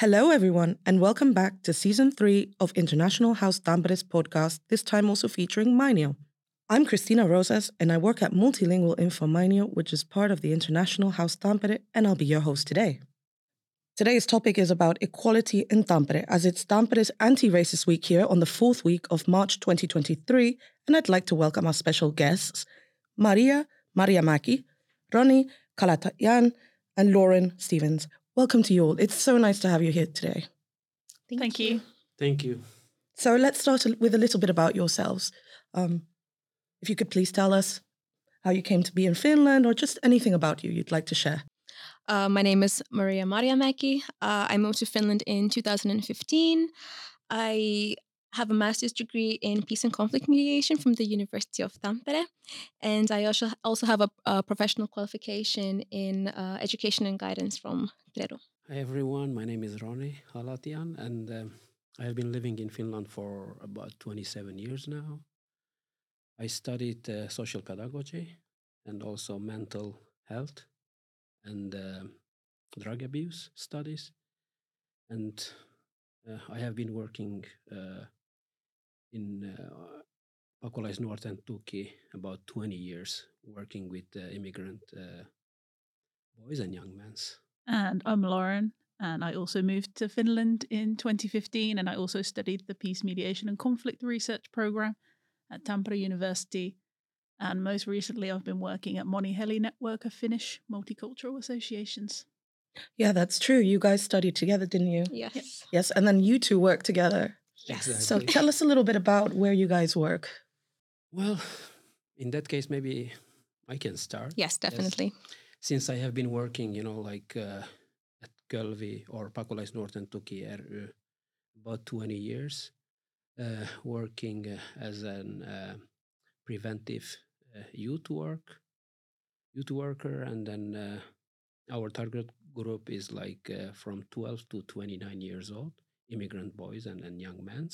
Hello, everyone, and welcome back to season three of International House Tampere's podcast, this time also featuring Mainio. I'm Christina Rosas, and I work at Multilingual Info Mainio, which is part of the International House Tampere, and I'll be your host today. Today's topic is about equality in Tampere, as it's Tampere's Anti Racist Week here on the fourth week of March 2023, and I'd like to welcome our special guests, Maria Mariamäki, Roni Kalatayan, and Lauren Stevens. Welcome to you all. It's so nice to have you here today. Thank, Thank you. you. Thank you. So let's start with a little bit about yourselves. Um, if you could please tell us how you came to be in Finland or just anything about you you'd like to share. Uh, my name is Maria Mariamäki. Uh, I moved to Finland in 2015. I have a master's degree in peace and conflict mediation from the University of Tampere, and I also also have a, a professional qualification in uh, education and guidance from Tredu. Hi everyone. My name is Roni Halatian, and um, I have been living in Finland for about 27 years now. I studied uh, social pedagogy and also mental health and um drug abuse studies, and uh, I have been working uh, in uh, Pakolaisnuorten Tuki about 20 years, working with uh, immigrant uh, boys and young men. And I'm Lauren, and I also moved to Finland in 2015, and I also studied the Peace Mediation and Conflict Research Program at Tampere University. And most recently, I've been working at Moniheli Network of Finnish Multicultural Associations. Yeah, that's true. You guys studied together, didn't you? Yes. Yes, and then you two work together. Yes. So tell us a little bit about where you guys work. Well, in that case, maybe I can start. Yes, definitely. Since I have been working, you know, like uh, at Kölvi or Pakolaisnuorten Tuki ry about 20 years, uh, working uh, as an uh, preventive uh, youth work, youth worker, and then uh, our target group is like uh, from 12 to 29 years old, immigrant boys and, and young men.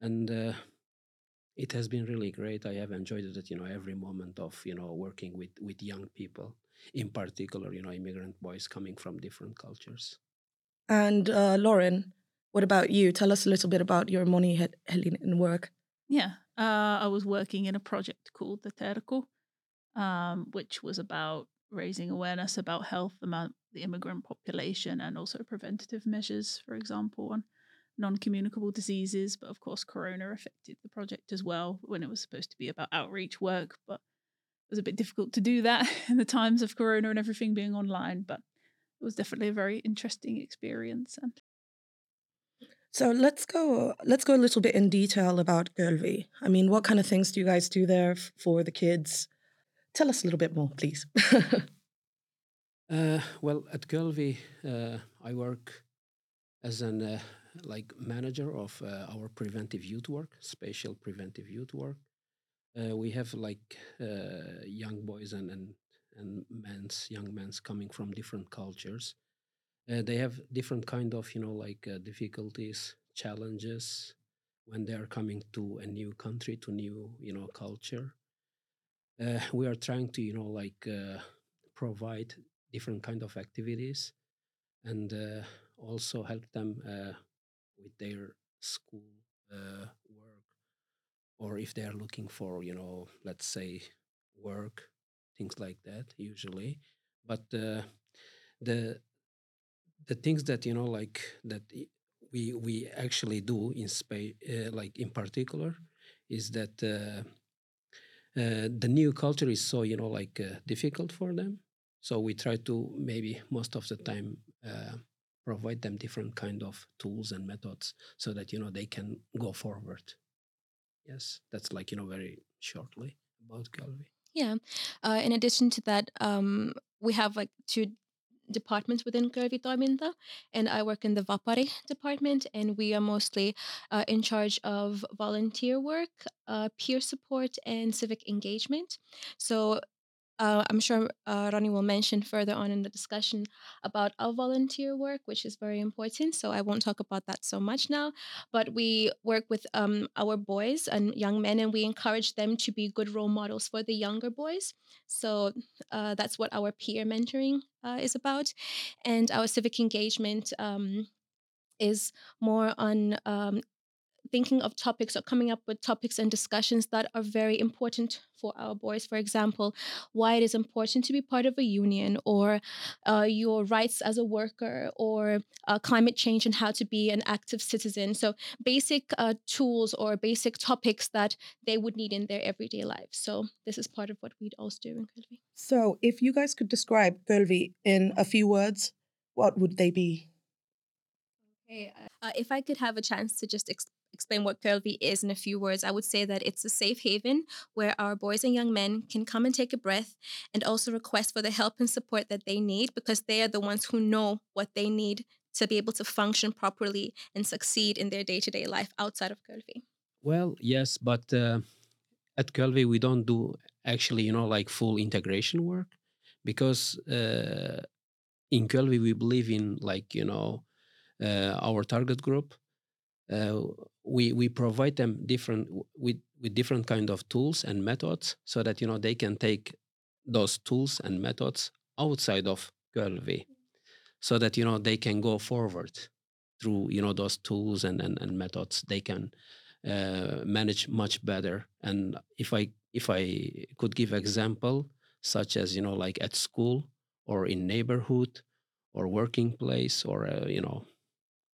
And uh, it has been really great. I have enjoyed it, you know, every moment of, you know, working with, with young people, in particular, you know, immigrant boys coming from different cultures. And uh, Lauren, what about you? Tell us a little bit about your Moni He- Helinen work. Yeah, uh, I was working in a project called the Terko, um, which was about raising awareness about health among the immigrant population and also preventative measures, for example, on non-communicable diseases. But of course, Corona affected the project as well when it was supposed to be about outreach work. But it was a bit difficult to do that in the times of Corona and everything being online. But it was definitely a very interesting experience. And So let's go. Let's go a little bit in detail about Kölvi. I mean, what kind of things do you guys do there for the kids? Tell us a little bit more, please. Uh, well, at Kölvi, uh, I work as an uh, like manager of uh, our preventive youth work, spatial preventive youth work. Uh, we have like uh, young boys and and and men's young men's coming from different cultures. They have different kind of you know like difficulties, challenges when they are coming to a new country, to new you know culture. We are trying to you know like provide different kind of activities and uh, also help them uh, with their school uh, work or if they are looking for you know let's say work things like that usually. But uh, the the things that you know like that we we actually do in space uh, like in particular is that uh, the new culture is so you know like difficult for them so we try to maybe most of the time uh, provide them different kind of tools and methods so that you know they can go forward yes that's like you know very shortly about Kölvi. Yeah. Uh, in addition to that, um, we have like two departments within Kölvi Toiminta, and I work in the Vapari department, and we are mostly uh, in charge of volunteer work, uh, peer support, and civic engagement. So. Uh, I'm sure uh, Roni will mention further on in the discussion about our volunteer work, which is very important. So I won't talk about that so much now. But we work with um, our boys and young men, and we encourage them to be good role models for the younger boys. So uh, that's what our peer mentoring uh, is about. And our civic engagement, um, is more on um, thinking of topics or coming up with topics and discussions that are very important for our boys. For example, why it is important to be part of a union, or uh, your rights as a worker, or uh, climate change and how to be an active citizen. So, basic uh, tools or basic topics that they would need in their everyday lives. So, this is part of what we'd also do in Kölvi. So, if you guys could describe Kölvi in a few words, what would they be? Okay, uh, if I could have a chance to just ex- explain what Kölvi is in a few words, I would say that it's a safe haven where our boys and young men can come and take a breath and also request for the help and support that they need because they are the ones who know what they need to be able to function properly and succeed in their day to day life outside of Kölvi. Well, yes, but uh, at Kölvi, we don't do actually, you know, like full integration work because uh, in Kölvi, we believe in like, you know, uh, our target group. Uh, we we provide them different with with different kind of tools and methods so that you know they can take those tools and methods outside of Kölvi so that you know they can go forward through you know those tools and and, and methods. They can uh, manage much better. And if i if i could give example such as you know like at school or in neighborhood or working place or uh, you know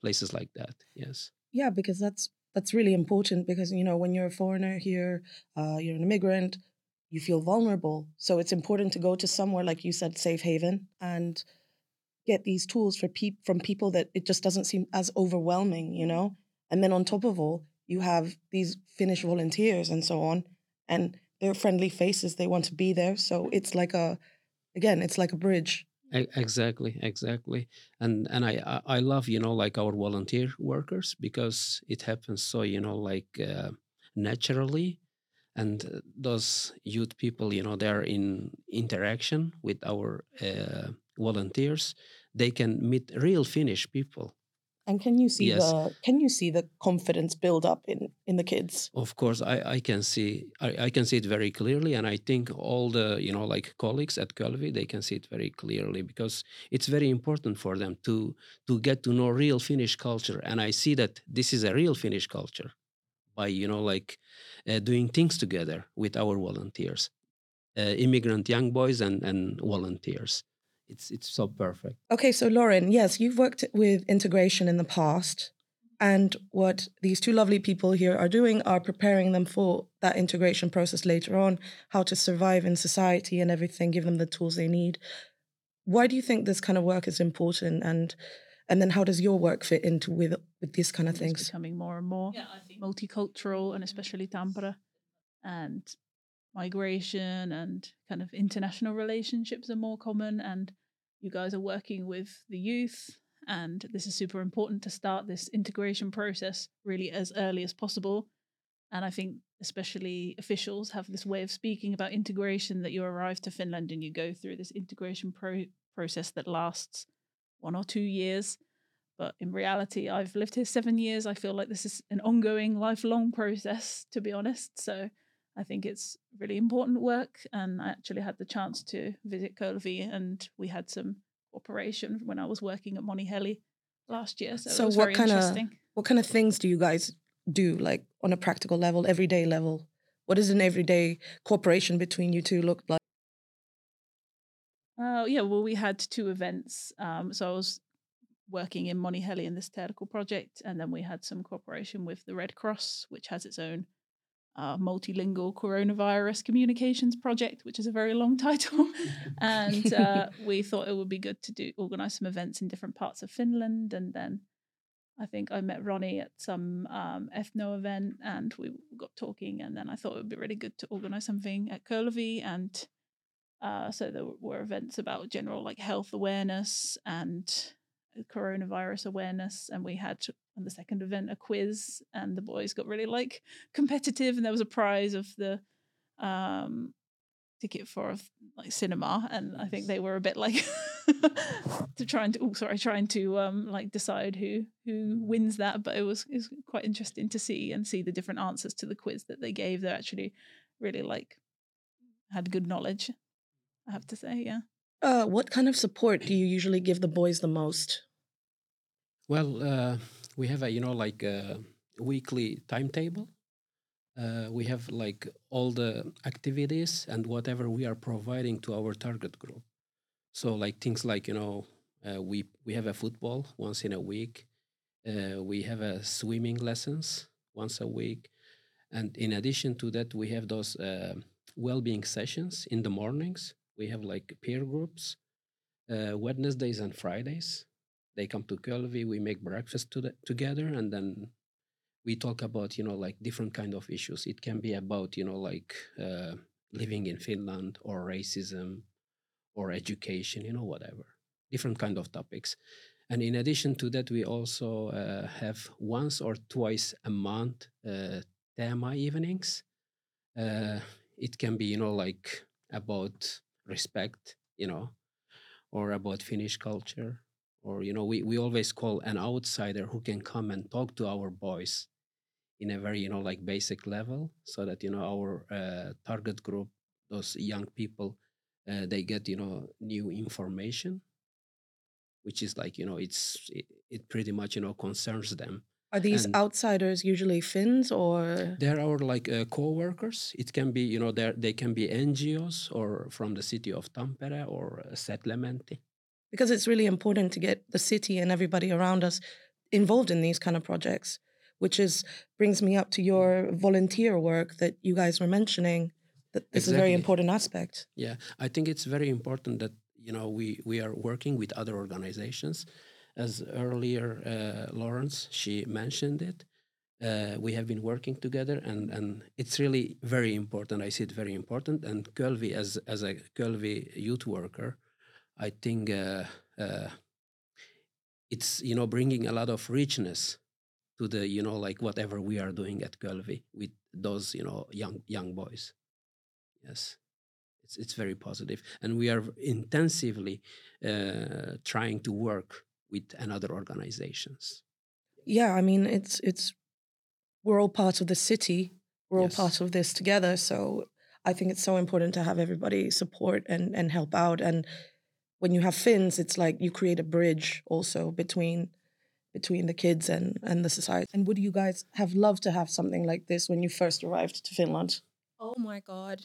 places like that yes. Yeah because that's that's really important because you know when you're a foreigner here uh, you're an immigrant you feel vulnerable. So it's important to go to somewhere like you said safe haven and get these tools for pe- from people that it just doesn't seem as overwhelming you know? And then on top of all you have these finnish volunteers and so on and they're friendly faces. They want to be there. So it's like a again it's like a bridge exactly exactly and and i i love you know like our volunteer workers because it happens so you know like uh, naturally and those youth people you know they're in interaction with our uh, volunteers. They can meet real finnish people and can you see yes. the can you see the confidence build up in in the kids? Of course, I, I can see I, I can see it very clearly, and I think all the you know like colleagues at Kölvi they can see it very clearly because it's very important for them to to get to know real Finnish culture, and I see that this is a real Finnish culture by you know like uh, doing things together with our volunteers, uh, immigrant young boys and and volunteers it's it's so perfect. Okay, so Lauren, yes, you've worked with integration in the past, and what these two lovely people here are doing are preparing them for that integration process later on, how to survive in society and everything, give them the tools they need. Why do you think this kind of work is important, and and then how does your work fit into with with these kind of things? It's becoming more and more yeah, multicultural, and especially Tampere, and migration and kind of international relationships are more common and you guys are working with the youth, and this is super important to start this integration process really as early as possible. And I think, especially officials, have this way of speaking about integration that you arrive to Finland and you go through this integration pro- process that lasts one or two years. But in reality, I've lived here seven years. I feel like this is an ongoing, lifelong process, to be honest. So I think it's really important work. And I actually had the chance to visit Kölvi and we had some cooperation when I was working at Moniheli last year. So, so what kind of what kind of things do you guys do like on a practical level, everyday level? What does an everyday cooperation between you two look like? Oh uh, yeah, well we had two events. Um, so I was working in Moniheli in this Terku project, and then we had some cooperation with the Red Cross, which has its own uh, multilingual coronavirus communications project, which is a very long title. and uh, we thought it would be good to do organize some events in different parts of Finland. And then I think I met Roni at some um, ethno event, and we got talking. And then I thought it would be really good to organize something at Kölvi. And uh, so there were events about general like health awareness and coronavirus awareness and we had on the second event a quiz and the boys got really like competitive and there was a prize of the um ticket for like cinema and i think they were a bit like to trying to oh sorry trying to um like decide who who wins that but it was it was quite interesting to see and see the different answers to the quiz that they gave they're actually really like had good knowledge i have to say yeah uh, what kind of support do you usually give the boys the most? Well, uh, we have a you know like a weekly timetable. Uh, we have like all the activities and whatever we are providing to our target group. So like things like you know uh, we we have a football once in a week. Uh, we have a swimming lessons once a week, and in addition to that, we have those uh, well-being sessions in the mornings. We have like peer groups, uh, Wednesdays and Fridays. They come to Kölvi. We make breakfast to the, together, and then we talk about you know like different kind of issues. It can be about you know like uh, living in Finland or racism or education, you know whatever, different kind of topics. And in addition to that, we also uh, have once or twice a month uh, tema evenings. Uh, it can be, you know, like about respect, you know, or about Finnish culture, or you know, we we always call an outsider who can come and talk to our boys in a very, you know, like basic level, so that you know our uh, target group, those young people, uh, they get you know new information which is like you know it's it, it pretty much you know concerns them Are these And- outsiders usually Finns or? they're our like uh, co-workers it can be you know they they can be ngos or from the city of tampere or uh, settlementi Because it's really important to get the city and everybody around us involved in these kind of projects, which is brings me up to your volunteer work that you guys were mentioning. That this is a very important aspect. Yeah, I think it's very important that you know we we are working with other organizations. As earlier, uh, Lauren she mentioned it. Uh, we have been working together, and and it's really very important. I see it very important. And Kölvi, as as a Kölvi youth worker, I think uh, uh, it's you know bringing a lot of richness to the you know like whatever we are doing at Kölvi with those you know young young boys. Yes it's it's very positive and we are intensively uh, trying to work with another organizations Yeah, I mean it's it's we're all part of the city. We're all part of this together. So I think it's so important to have everybody support and and help out. And when you have Finns, it's like you create a bridge also between between the kids and and the society. And would you guys have loved to have something like this when you first arrived to Finland? Oh my God.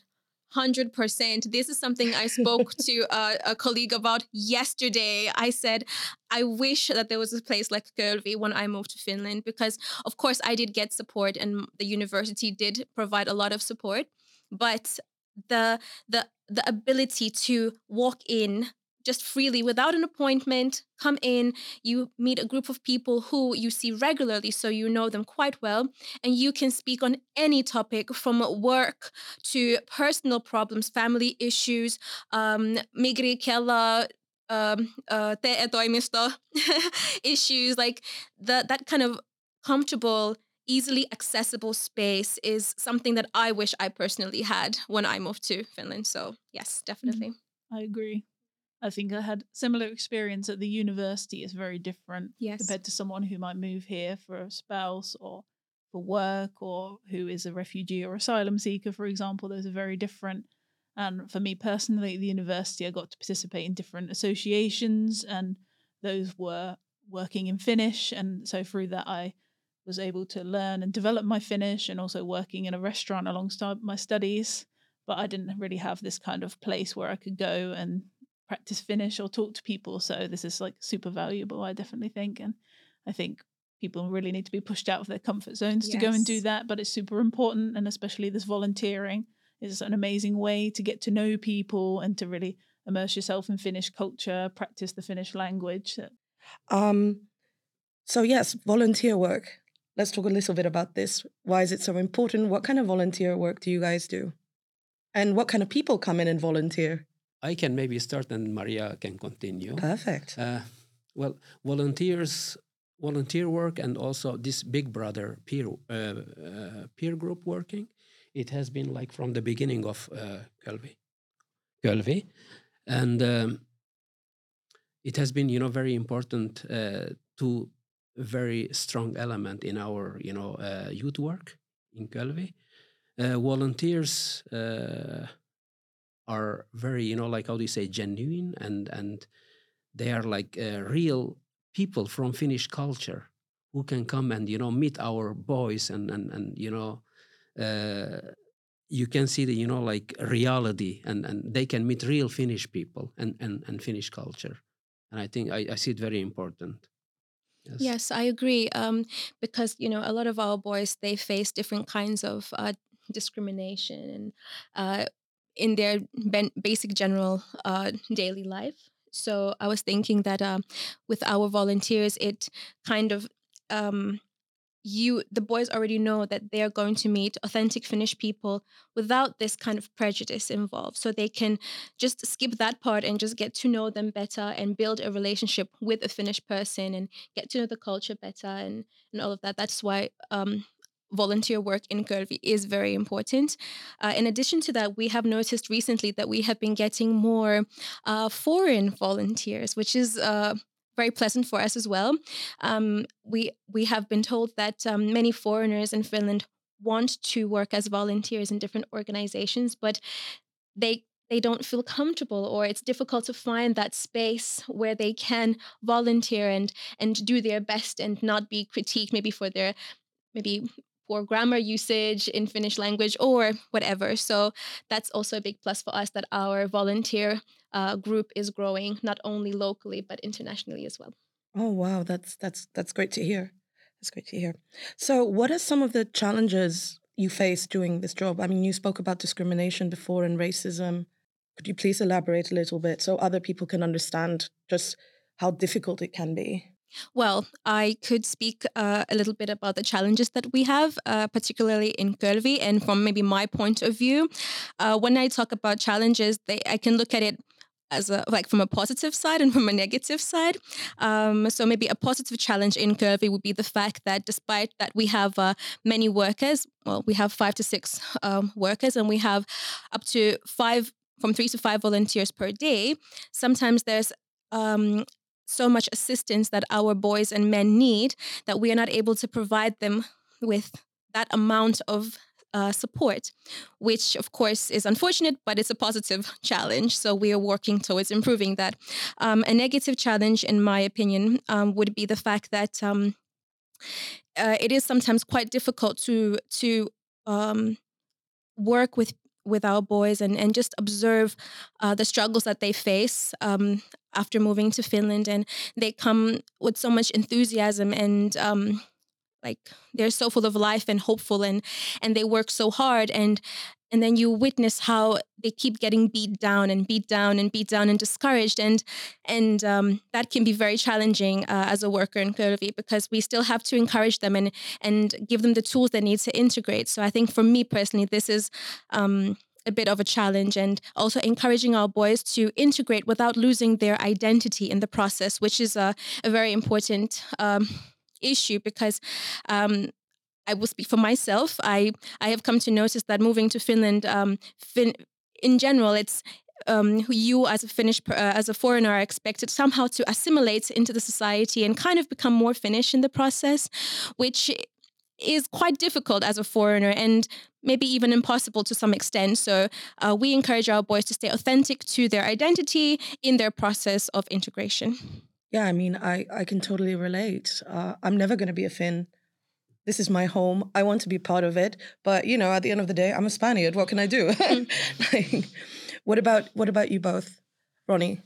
100%. This is something I spoke to a, a colleague about yesterday. I said, I wish that there was a place like Kölvi when I moved to Finland because, of course, I did get support and the university did provide a lot of support. But the, the, the ability to walk in just freely without an appointment, come in, you meet a group of people who you see regularly, so you know them quite well, and you can speak on any topic from work to personal problems, family issues, um, Migri Kela, um, uh, issues, like the, that kind of comfortable, easily accessible space is something that I wish I personally had when I moved to Finland. So yes, definitely. I agree. I think I had similar experience at the university. It's very different Yes. compared to someone who might move here for a spouse or for work or who is a refugee or asylum seeker, for example. Those are very different. And for me personally, at the university, I got to participate in different associations, and those were working in Finnish. And so through that, I was able to learn and develop my Finnish and also working in a restaurant alongside my studies. But I didn't really have this kind of place where I could go and practice Finnish or talk to people. So this is like super valuable, I definitely think. And I think people really need to be pushed out of their comfort zones to go and do that. But it's super important. And especially this volunteering is an amazing way to get to know people and to really immerse yourself in Finnish culture, practice the Finnish language. Um, so yes, volunteer work. Let's talk a little bit about this. Why is it so important? What kind of volunteer work do you guys do? And what kind of people come in and volunteer? I can maybe start and maria can continue Perfect. uh, well volunteers volunteer work and also this big brother peer uh, uh, peer group working it has been like from the beginning of uh. Kölvi. and um, it has been you know very important uh, to very strong element in our you know uh, youth work in Kölvi. Uh, volunteers uh, are very you know like how do you say genuine and and they are like uh, real people from Finnish culture who can come and you know meet our boys and and and you know uh, you can see the you know like reality and and they can meet real Finnish people and and and Finnish culture, and I think I, I see it very important. Yes. yes, I agree. Um, because you know, a lot of our boys they face different kinds of uh, discrimination and uh, in their ben- basic general uh, daily life. So I was thinking that uh, with our volunteers, it kind of um, you the boys already know that they are going to meet authentic finnish people without this kind of prejudice involved so they can just skip that part and just get to know them better and build a relationship with a finnish person and get to know the culture better and and all of that that's why um, volunteer work in Kölvi is very important. Uh, in addition to that, we have noticed recently that we have been getting more uh, foreign volunteers, which is uh, very pleasant for us as well. Um, we we have been told that um, many foreigners in Finland want to work as volunteers in different organizations, but they they don't feel comfortable or it's difficult to find that space where they can volunteer and and do their best and not be critiqued maybe for their maybe poor grammar usage in Finnish language or whatever. So that's also a big plus for us that our volunteer uh, group is growing not only locally but internationally as well. Oh wow, that's that's that's great to hear. That's great to hear. So, what are some of the challenges you face doing this job? I mean, you spoke about discrimination before and racism. Could you please elaborate a little bit so other people can understand just how difficult it can be? Well, I could speak uh, a little bit about the challenges that we have, uh, particularly in Kölvi, and from maybe my point of view. Uh, when I talk about challenges, they, I can look at it as a like from a positive side and from a negative side. Um, so maybe a positive challenge in Kölvi would be the fact that despite that we have uh, many workers, well, we have five to six um, workers, and we have up to five from three to five volunteers per day. Sometimes there's um, so much assistance that our boys and men need that we are not able to provide them with that amount of uh, support, which of course is unfortunate, but it's a positive challenge. So we are working towards improving that. Um, a negative challenge, in my opinion, um, would be the fact that um, uh, it is sometimes quite difficult to to um, work with with our boys and, and just observe uh, the struggles that they face um, after moving to Finland. And they come with so much enthusiasm and um, like they're so full of life and hopeful and and they work so hard and and then you witness how they keep getting beat down and beat down and beat down and discouraged and and um, that can be very challenging uh, as a worker in Kölvi because we still have to encourage them and and give them the tools they need to integrate. So I think for me personally this is um, a bit of a challenge and also encouraging our boys to integrate without losing their identity in the process which is a, a very important um, issue because um, I will speak for myself. I I have come to notice that moving to Finland, um, fin- in general, it's um, you as a Finnish uh, as a foreigner are expected somehow to assimilate into the society and kind of become more Finnish in the process, which is quite difficult as a foreigner and maybe even impossible to some extent. So uh, we encourage our boys to stay authentic to their identity in their process of integration. Yeah, I mean, I, I can totally relate. Uh, I'm never going to be a Finn. This is my home. I want to be part of it. But, you know, at the end of the day, I'm a Spaniard. What can I do? Mm. like, what about what about you both, Roni?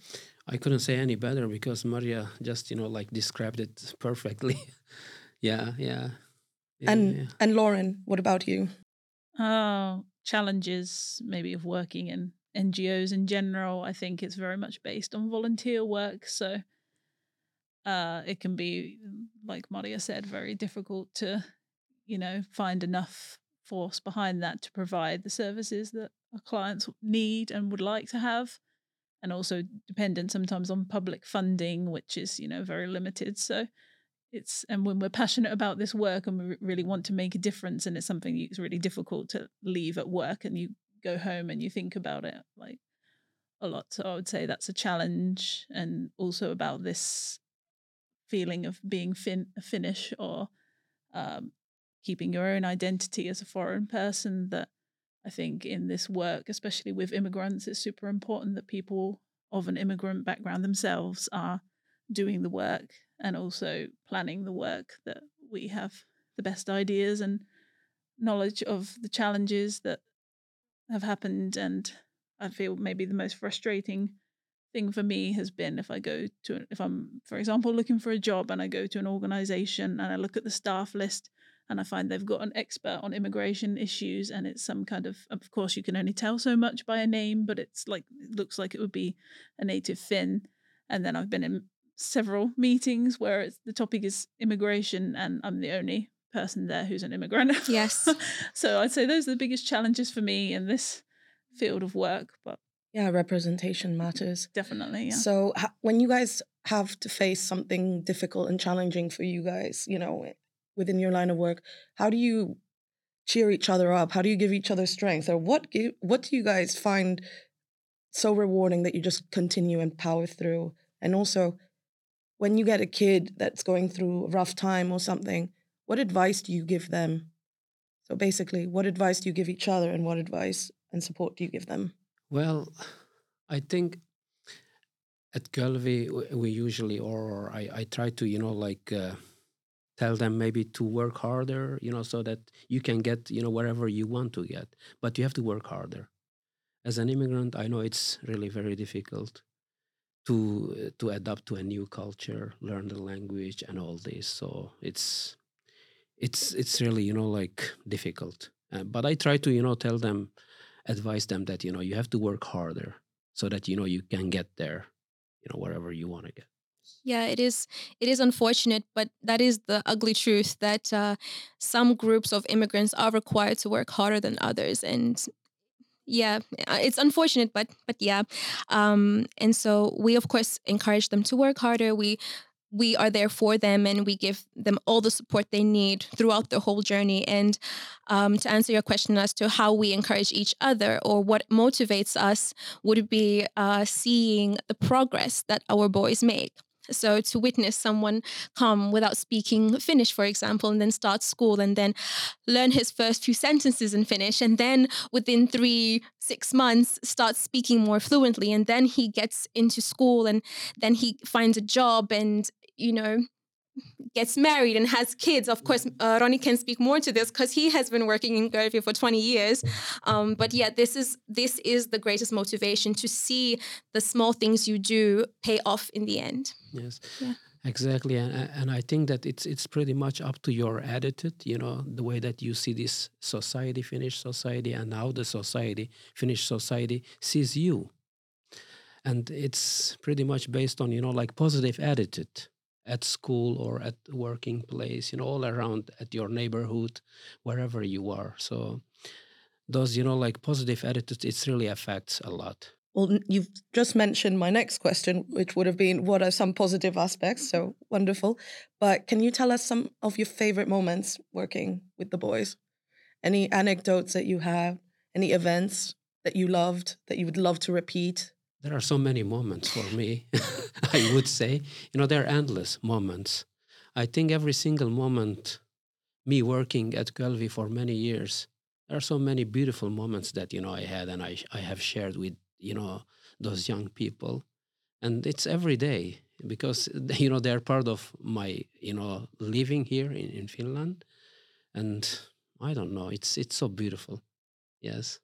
I couldn't say any better because Maria just, you know, like described it perfectly. yeah, yeah, yeah. And yeah. and Lauren, what about you? Oh, challenges maybe of working in NGOs in general. I think it's very much based on volunteer work. So uh, it can be, like Maria said, very difficult to, you know, find enough force behind that to provide the services that our clients need and would like to have. And also dependent sometimes on public funding, which is, you know, very limited. So it's, and when we're passionate about this work and we really want to make a difference, and it's something that's really difficult to leave at work and you go home and you think about it like a lot. So I would say that's a challenge. And also about this feeling of being fin- Finnish or um, keeping your own identity as a foreign person that I think in this work, especially with immigrants, it's super important that people of an immigrant background themselves are doing the work and also planning the work that we have the best ideas and knowledge of the challenges that have happened and i feel maybe the most frustrating thing for me has been if i go to if i'm for example looking for a job and i go to an organization and i look at the staff list and I find they've got an expert on immigration issues, and it's some kind of, of course, you can only tell so much by a name, but it's like it looks like it would be a native Finn. And then I've been in several meetings where it's the topic is immigration, and I'm the only person there who's an immigrant. Yes. so I'd say those are the biggest challenges for me in this field of work. But yeah, representation matters. Definitely. Yeah. So when you guys have to face something difficult and challenging for you guys, you know, eh, within your line of work, how do you cheer each other up? How do you give each other strength? Or what give, what do you guys find so rewarding that you just continue and power through? And also, when you get a kid that's going through a rough time or something, what advice do you give them? So basically, what advice do you give each other, and what advice and support do you give them? Well, I think at Kölvi we usually, or I, I try to, you know, like. Uh, tell them maybe to work harder you know so that you can get you know wherever you want to get. But you have to work harder. As an immigrant i know it's really very difficult to to adapt to a new culture learn the language and all this. So it's it's it's really you know like difficult. Uh, but i try to you know tell them advise them that you know you have to work harder so that you know you can get there you know wherever you want to get yeah, it is. It is unfortunate, but that is the ugly truth that uh, some groups of immigrants are required to work harder than others, and yeah, uh, it's unfortunate, but but yeah, um, and so we of course encourage them to work harder. We we are there for them and we give them all the support they need throughout the whole journey. And um, to answer your question as to how we encourage each other or what motivates us would be uh, seeing the progress that our boys make. So to witness someone come without speaking Finnish, for example, and then start school and then learn his first few sentences in Finnish, and then within three, six months start speaking more fluently, and then he gets into school and then he finds a job and you know gets married and has kids. Of course, uh, Roni can speak more to this because he has been working in Kölvi for 20 years. Um, but yeah, this is this is the greatest motivation to see the small things you do pay off in the end. Yes. Yeah. Exactly, and and I think that it's it's pretty much up to your attitude, you know, the way that you see this society, Finnish society, and how the society, Finnish society, sees you, and it's pretty much based on you know like positive attitude at school or at working place, you know, all around at your neighborhood, wherever you are. So those, you know, like positive attitudes, it really affects a lot. Well, you've just mentioned my next question, which would have been what are some positive aspects? So wonderful. But can you tell us some of your favorite moments working with the boys? Any anecdotes that you have? Any events that you loved that you would love to repeat? There are so many moments for me, I would say. You know, there are endless moments. I think every single moment, me working at Kölvi for many years, there are so many beautiful moments that, you know, I had and I, I have shared with, you know, those young people. And it's every day because, you know, they're part of my, you know, living here in, in Finland. And I don't know, it's, it's so beautiful. Yes.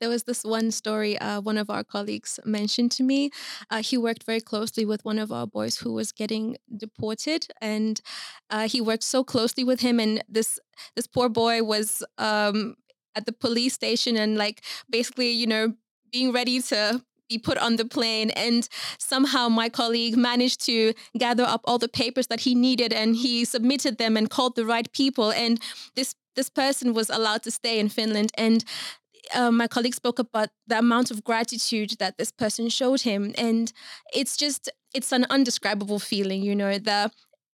There was this one story uh, one of our colleagues mentioned to me. Uh, he worked very closely with one of our boys who was getting deported, and uh, he worked so closely with him. And this this poor boy was um, at the police station and like basically, you know, being ready to be put on the plane. And somehow my colleague managed to gather up all the papers that he needed and he submitted them and called the right people. And this this person was allowed to stay in Finland. And uh, my colleague spoke about the amount of gratitude that this person showed him and it's just it's an undescribable feeling you know the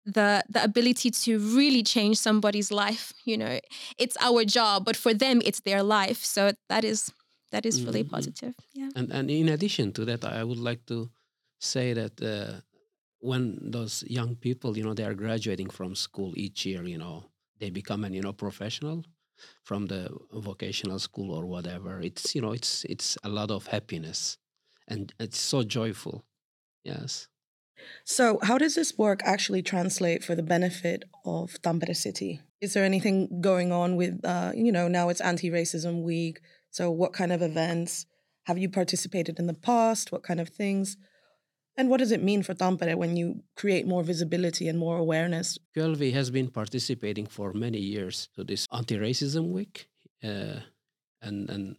the the ability to really change somebody's life you know. It's our job but for them it's their life. So that is that is really mm-hmm. positive yeah. And and in addition to that i would like to say that uh, when those young people you know they are graduating from school each year you know they become an you know professional from the vocational school or whatever it's you know it's it's a lot of happiness and it's so joyful yes So, how does this work actually translate for the benefit of Tampere City? Is there anything going on with, uh, you know, now it's Anti Racism Week. So, what kind of events have you participated in the past? What kind of things? And what does it mean for Tampere when you create more visibility and more awareness? Kölvi has been participating for many years to this anti-racism week, uh, and and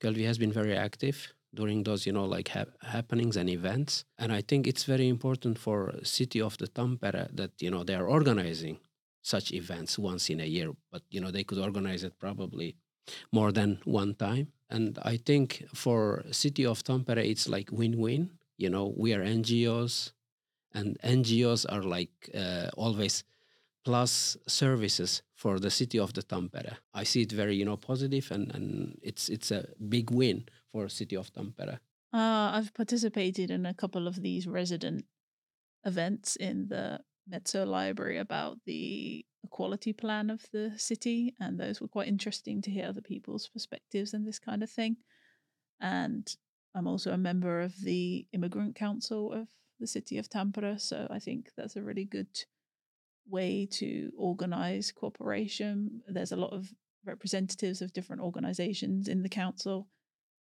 Kölvi has been very active during those you know like ha- happenings and events. And I think it's very important for city of the Tampere that you know they are organizing such events once in a year, but you know they could organize it probably more than one time. And I think for city of Tampere, it's like win-win you know we are ngos and ngos are like uh, always plus services for the city of the tampere. I see it very you know positive and and it's it's a big win for city of tampere. Uh, i've participated in a couple of these resident events in the Metso library about the equality plan of the city and those were quite interesting to hear other people's perspectives and this kind of thing. And I'm also a member of the Immigrant Council of the city of Tampere, so I think that's a really good way to organize cooperation. There's a lot of representatives of different organizations in the council,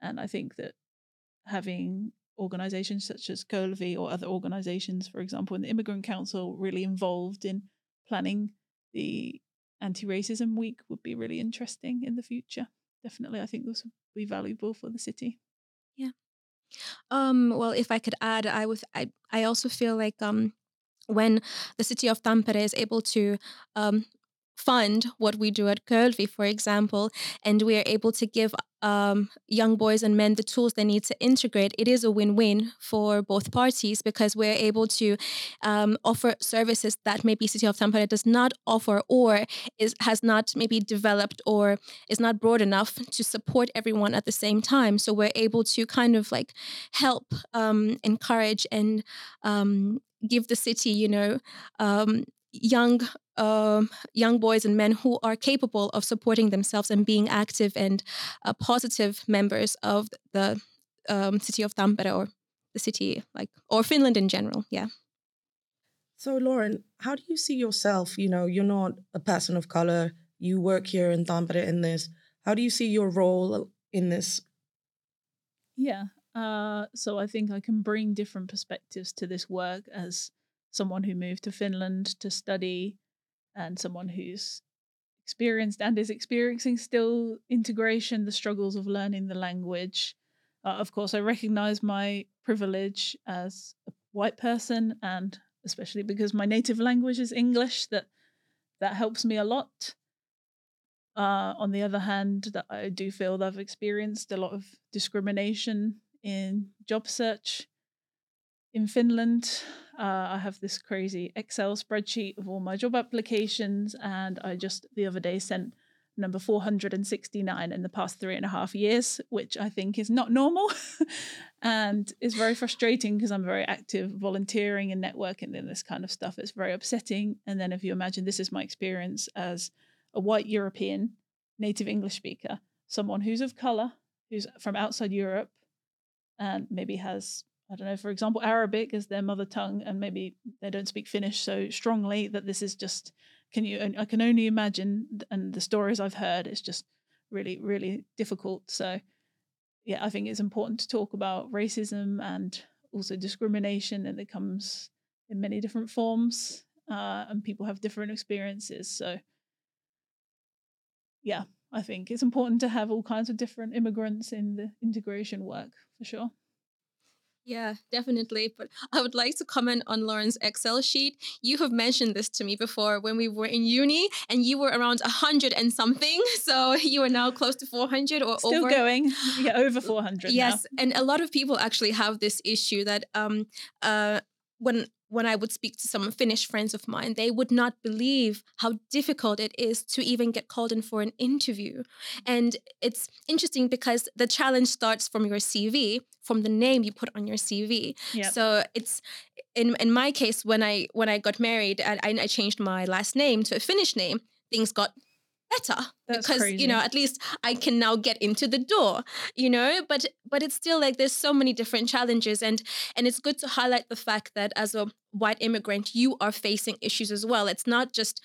and I think that having organizations such as Kölvi or other organizations, for example, in the Immigrant Council, really involved in planning the anti-racism week would be really interesting in the future. Definitely, I think this would be valuable for the city. Yeah. Um, well, if I could add, I was I I also feel like um when the city of Tampere is able to um fund what we do at Kölvi, for example, and we are able to give um, young boys and men the tools they need to integrate, it is a win win for both parties because we're able to um, offer services that maybe City of Tampere does not offer or is has not maybe developed or is not broad enough to support everyone at the same time. So we're able to kind of like help, um, encourage, and um, give the city, you know, um, young um, young boys and men who are capable of supporting themselves and being active and uh, positive members of the um, city of Tampere or the city like or Finland in general. Yeah. So Lauren, how do you see yourself? You know, you're not a person of color. You work here in Tampere in this. How do you see your role in this? Yeah. Uh, so I think I can bring different perspectives to this work as someone who moved to Finland to study and someone who's experienced and is experiencing still integration, the struggles of learning the language. Uh, of course, I recognize my privilege as a white person, and especially because my native language is English, that that helps me a lot. Uh, on the other hand, that I do feel that I've experienced a lot of discrimination in job search in Finland. Uh, I have this crazy Excel spreadsheet of all my job applications, and I just the other day sent number 469 in the past three and a half years, which I think is not normal and is very frustrating because I'm very active volunteering and networking and this kind of stuff. It's very upsetting. And then if you imagine this is my experience as a white European native English speaker, someone who's of color, who's from outside Europe, and maybe has I don't know, for example, Arabic is their mother tongue, and maybe they don't speak Finnish so strongly that this is just. Can you? I can only imagine, and the stories I've heard, it's just really, really difficult. So, yeah, I think it's important to talk about racism and also discrimination, and it comes in many different forms, uh, and people have different experiences. So, yeah, I think it's important to have all kinds of different immigrants in the integration work for sure. Yeah, definitely. But I would like to comment on Lauren's Excel sheet. You have mentioned this to me before when we were in uni, and you were around 100 and something. So you are now close to 400 or Still over. going. Yeah, over 400. Yes. now. And a lot of people actually have this issue that um, uh, when when I would speak to some Finnish friends of mine, they would not believe how difficult it is to even get called in for an interview. And it's interesting because the challenge starts from your CV, from the name you put on your CV. Yep. So it's in in my case when I when I got married and I, I changed my last name to a Finnish name, things got better That's because you know at least i can now get into the door you know? But but it's still like there's so many different challenges and and it's good to highlight the fact that as a white immigrant you are facing issues as well. It's not just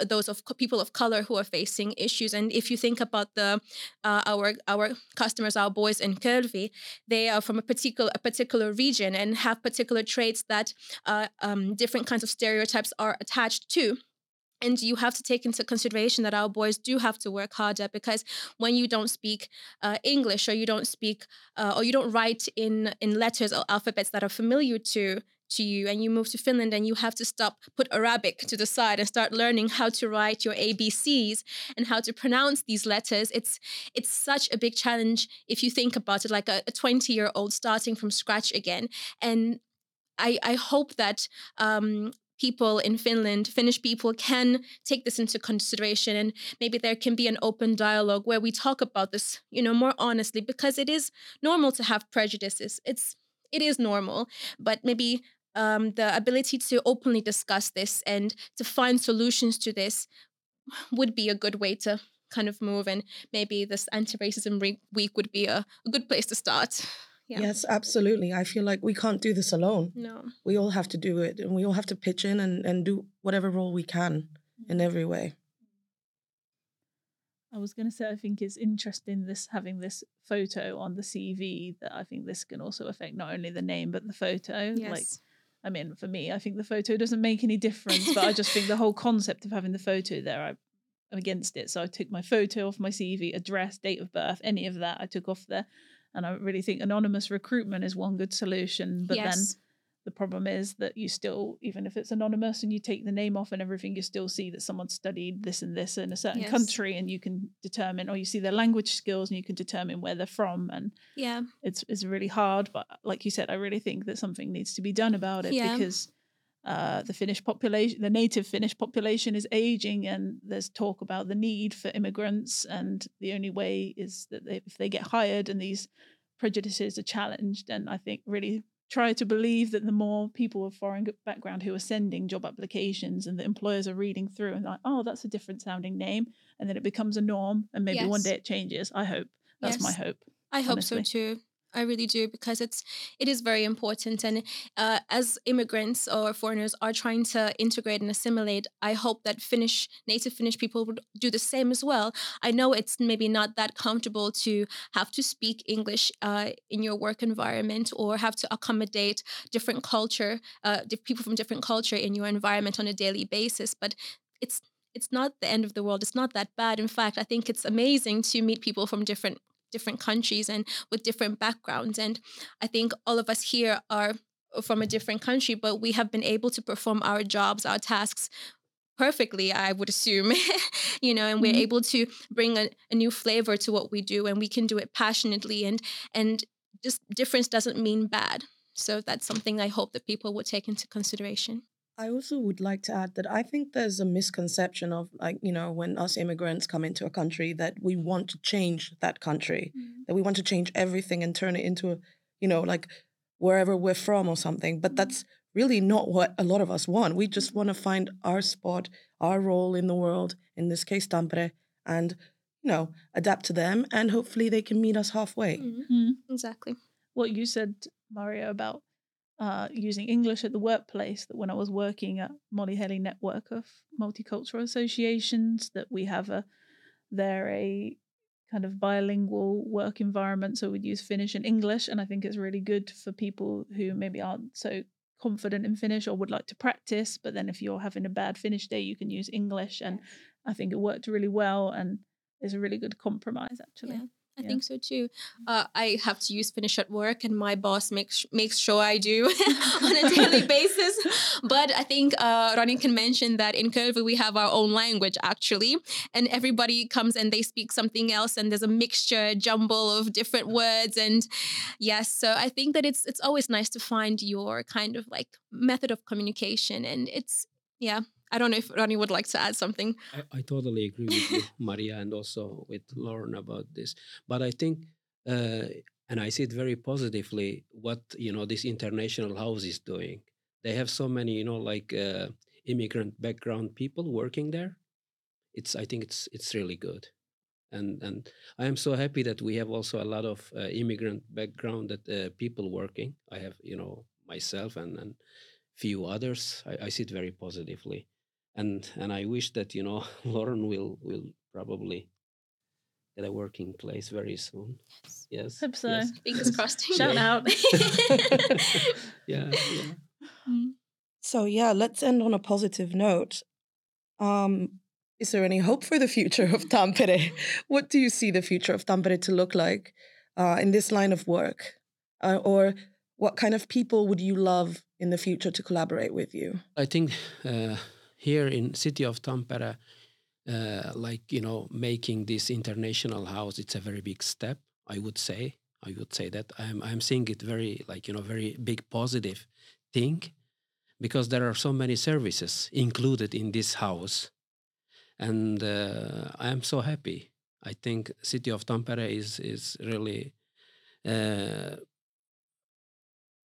uh, those of co- people of color who are facing issues. And if you think about the uh, our our customers our boys in Kölvi they are from a particular a particular region and have particular traits that uh, um, different kinds of stereotypes are attached to and you have to take into consideration that our boys do have to work harder because when you don't speak uh, english or you don't speak uh, or you don't write in in letters or alphabets that are familiar to to you and you move to finland and you have to stop put arabic to the side and start learning how to write your abcs and how to pronounce these letters. It's it's such a big challenge if you think about it like a 20 year old starting from scratch again. And I, I hope that um, people in Finland, Finnish people, can take this into consideration, and maybe there can be an open dialogue where we talk about this, you know, more honestly, because it is normal to have prejudices. It's it is normal, but maybe um, the ability to openly discuss this and to find solutions to this would be a good way to kind of move, and maybe this anti-racism re- week would be a, a good place to start. Yeah. Yes, absolutely. I feel like we can't do this alone. No. We all have to do it and we all have to pitch in and, and do whatever role we can in mm-hmm. every way. I was going to say, I think it's interesting this having this photo on the CV that I think this can also affect not only the name but the photo. Yes. Like, I mean, for me, I think the photo doesn't make any difference, but I just think the whole concept of having the photo there, I, I'm against it. So I took my photo off my CV, address, date of birth, any of that I took off there. And I really think anonymous recruitment is one good solution. But then the problem is that you still, even if it's anonymous and you take the name off and everything, you still see that someone studied this and this in a certain Yes. country, and you can determine, or you see their language skills and you can determine where they're from. And yeah. it's it's really hard. But like you said, I really think that something needs to be done about it Yeah. because uh, the Finnish population, the native Finnish population, is aging, and there's talk about the need for immigrants, and the only way is that they, if they get hired and these prejudices are challenged, and I think really try to believe that the more people of foreign background who are sending job applications and the employers are reading through and like, oh, that's a different sounding name, and then it becomes a norm, and maybe one day it changes. I hope that's my hope. I hope so too. I really do because it's it is very important, and uh, as immigrants or foreigners are trying to integrate and assimilate, I hope that Finnish native Finnish people would do the same as well. I know it's maybe not that comfortable to have to speak English uh, in your work environment or have to accommodate different culture, uh, people from different culture in your environment on a daily basis, but it's it's not the end of the world. It's not that bad. In fact, I think it's amazing to meet people from different different countries and with different backgrounds. And I think all of us here are from a different country, but we have been able to perform our jobs, our tasks perfectly, I would assume, you know, and we're Mhm. able to bring a, a new flavor to what we do and we can do it passionately and and just difference doesn't mean bad. So that's something I hope that people will take into consideration. I also would like to add that I think there's a misconception of like, you know, when us immigrants come into a country that we want to change that country, that we want to change everything and turn it into, a, you know, like wherever we're from or something. But that's really not what a lot of us want. We just want to find our spot, our role in the world, in this case, Tampere, and, you know, adapt to them. And hopefully they can meet us halfway. Mhm. Mm. Exactly. what you said, Maria, about uh, using English at the workplace. That when I was working at Moniheli Network of Multicultural Associations, that we have a they're a kind of bilingual work environment, so we'd use Finnish and English, and I think it's really good for people who maybe aren't so confident in Finnish or would like to practice. But then if you're having a bad Finnish day, you can use English, and I think it worked really well and is a really good compromise actually. Yeah. I Yeah. think so too. Uh, I have to use Finnish at work, and my boss makes makes sure I do on a daily basis. But I think uh, Roni can mention that in Kölvi we have our own language actually, and everybody comes and they speak something else, and there's a mixture, jumble of different words, and yes, so I think that it's it's always nice to find your kind of like method of communication, and it's yeah. I don't know if Roni would like to add something. I, I totally agree with you, Maria, and also with Lauren about this. But I think, uh, and I see it very positively, what you know this international house is doing. They have so many, you know, like uh, immigrant background people working there, it's I think it's it's really good, and and I am so happy that we have also a lot of uh, immigrant background that uh, people working. I have you know myself and and few others. I, I see it very positively, and and I wish that you know Lauren will will probably get a working place very soon. Yes. Yes. Hope so. yes. Fingers crossed. Shout Yeah. out. yeah, yeah. Mm. So yeah, let's end on a positive note. Um, is there any hope for the future of Tampere? what do you see the future of Tampere to look like uh, in this line of work? Uh, or what kind of people would you love in the future to collaborate with you? I think uh, here in city of Tampere, uh, like you know, making this international house, it's a very big step. I would say. I would say that I'm I'm seeing it very like you know very big positive thing because there are so many services included in this house, and uh, I am so happy. I think city of Tampere is is really. Uh,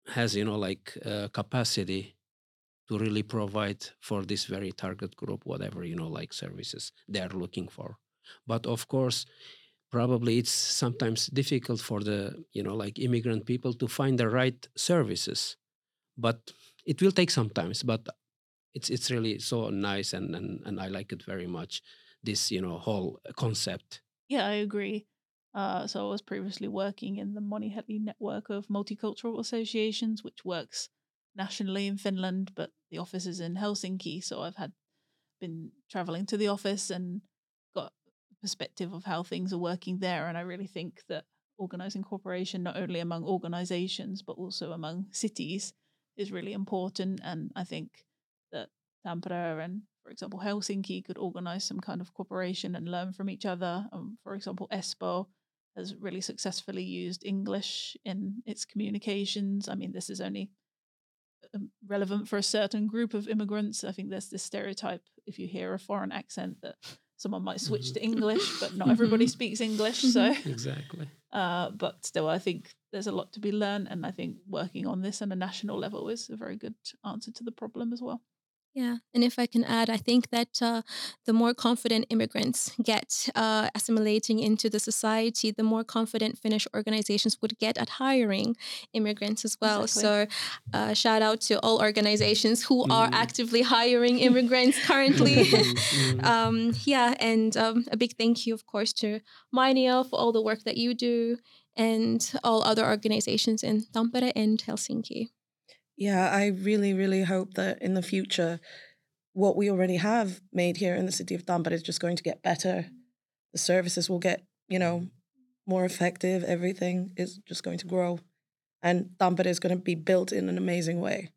has you know like uh, capacity to really provide for this very target group whatever you know like services they are looking for. But of course probably it's sometimes difficult for the you know like immigrant people to find the right services. But it will take some times but it's it's really so nice and and, and i like it very much this you know whole concept. Yeah, I agree. Uh, so I was previously working in the Moniheli network of multicultural associations, which works nationally in Finland, but the office is in Helsinki. So I've had been traveling to the office and got perspective of how things are working there. And I really think that organizing cooperation, not only among organizations, but also among cities, is really important. And I think that Tampere and, for example, Helsinki could organize some kind of cooperation and learn from each other. Um, for example, Espoo has really successfully used English in its communications. I mean, this is only Um, relevant for a certain group of immigrants. I think there's this stereotype if you hear a foreign accent that someone might switch to mm-hmm. English, but not mm-hmm. everybody speaks English. So, mm-hmm. exactly uh, but still, I think there's a lot to be learned, and I think working on this on a national level is a very good answer to the problem as well. Yeah, and if I can add, I think that uh, the more confident immigrants get uh, assimilating into the society, the more confident Finnish organizations would get at hiring immigrants as well. Exactly. So, uh, shout out to all organizations who are Mm. actively hiring immigrants currently. Mm, um, yeah, and um, a big thank you, of course, to Mainio for all the work that you do and all other organizations in Tampere and Helsinki. Yeah, I really, really hope that in the future, what we already have made here in the city of Tampere is just going to get better. The services will get, you know, more effective. Everything is just going to grow. And Tampere is going to be built in an amazing way.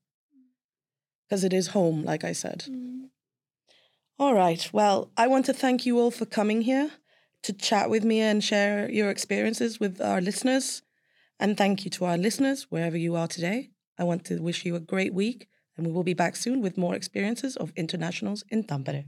Because it is home, like I said. Mm-hmm. All right. Well, I want to thank you all for coming here to chat with me and share your experiences with our listeners. And thank you to our listeners, wherever you are today. I want to wish you a great week, and we will be back soon with more experiences of internationals in Tampere.